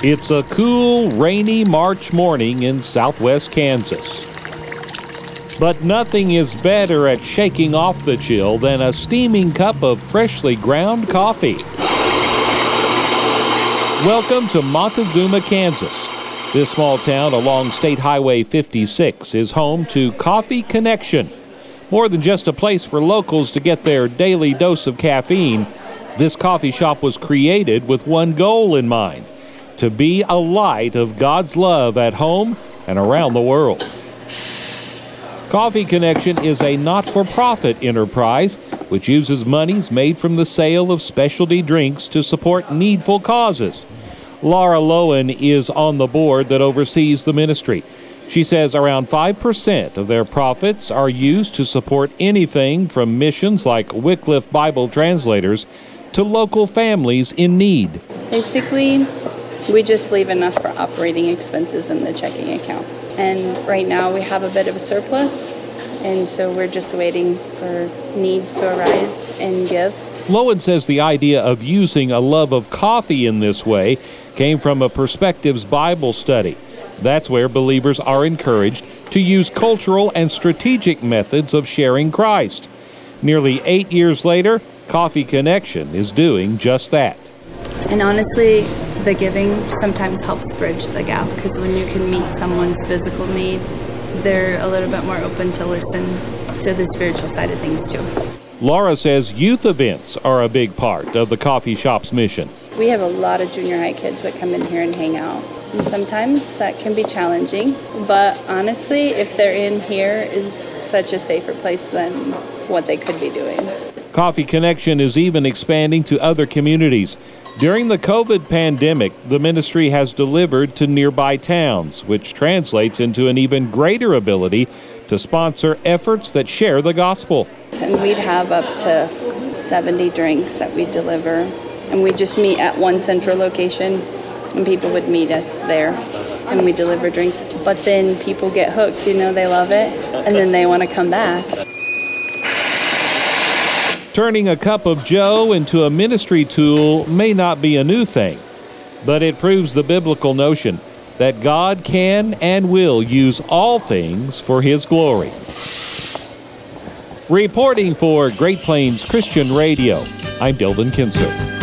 It's a cool, rainy March morning in southwest Kansas. But nothing is better at shaking off the chill than a steaming cup of freshly ground coffee. Welcome to Montezuma, Kansas. This small town along State Highway 56 is home to Coffee Connection. More than just a place for locals to get their daily dose of caffeine, this coffee shop was created with one goal in mind to be a light of God's love at home and around the world. Coffee Connection is a not for profit enterprise which uses monies made from the sale of specialty drinks to support needful causes. Laura Lowen is on the board that oversees the ministry. She says around 5% of their profits are used to support anything from missions like Wycliffe Bible translators to local families in need. Basically, we just leave enough for operating expenses in the checking account. And right now we have a bit of a surplus, and so we're just waiting for needs to arise and give. Lowen says the idea of using a love of coffee in this way came from a Perspectives Bible study. That's where believers are encouraged to use cultural and strategic methods of sharing Christ. Nearly eight years later, Coffee Connection is doing just that. And honestly, the giving sometimes helps bridge the gap because when you can meet someone's physical need, they're a little bit more open to listen to the spiritual side of things too. Laura says youth events are a big part of the coffee shop's mission. We have a lot of junior high kids that come in here and hang out. And sometimes that can be challenging, but honestly, if they're in here is such a safer place than what they could be doing. Coffee Connection is even expanding to other communities. During the COVID pandemic, the ministry has delivered to nearby towns, which translates into an even greater ability to sponsor efforts that share the gospel. And we'd have up to 70 drinks that we deliver, and we just meet at one central location, and people would meet us there, and we deliver drinks. But then people get hooked, you know, they love it, and then they want to come back. Turning a cup of Joe into a ministry tool may not be a new thing, but it proves the biblical notion that God can and will use all things for His glory. Reporting for Great Plains Christian Radio, I'm Delvin Kinser.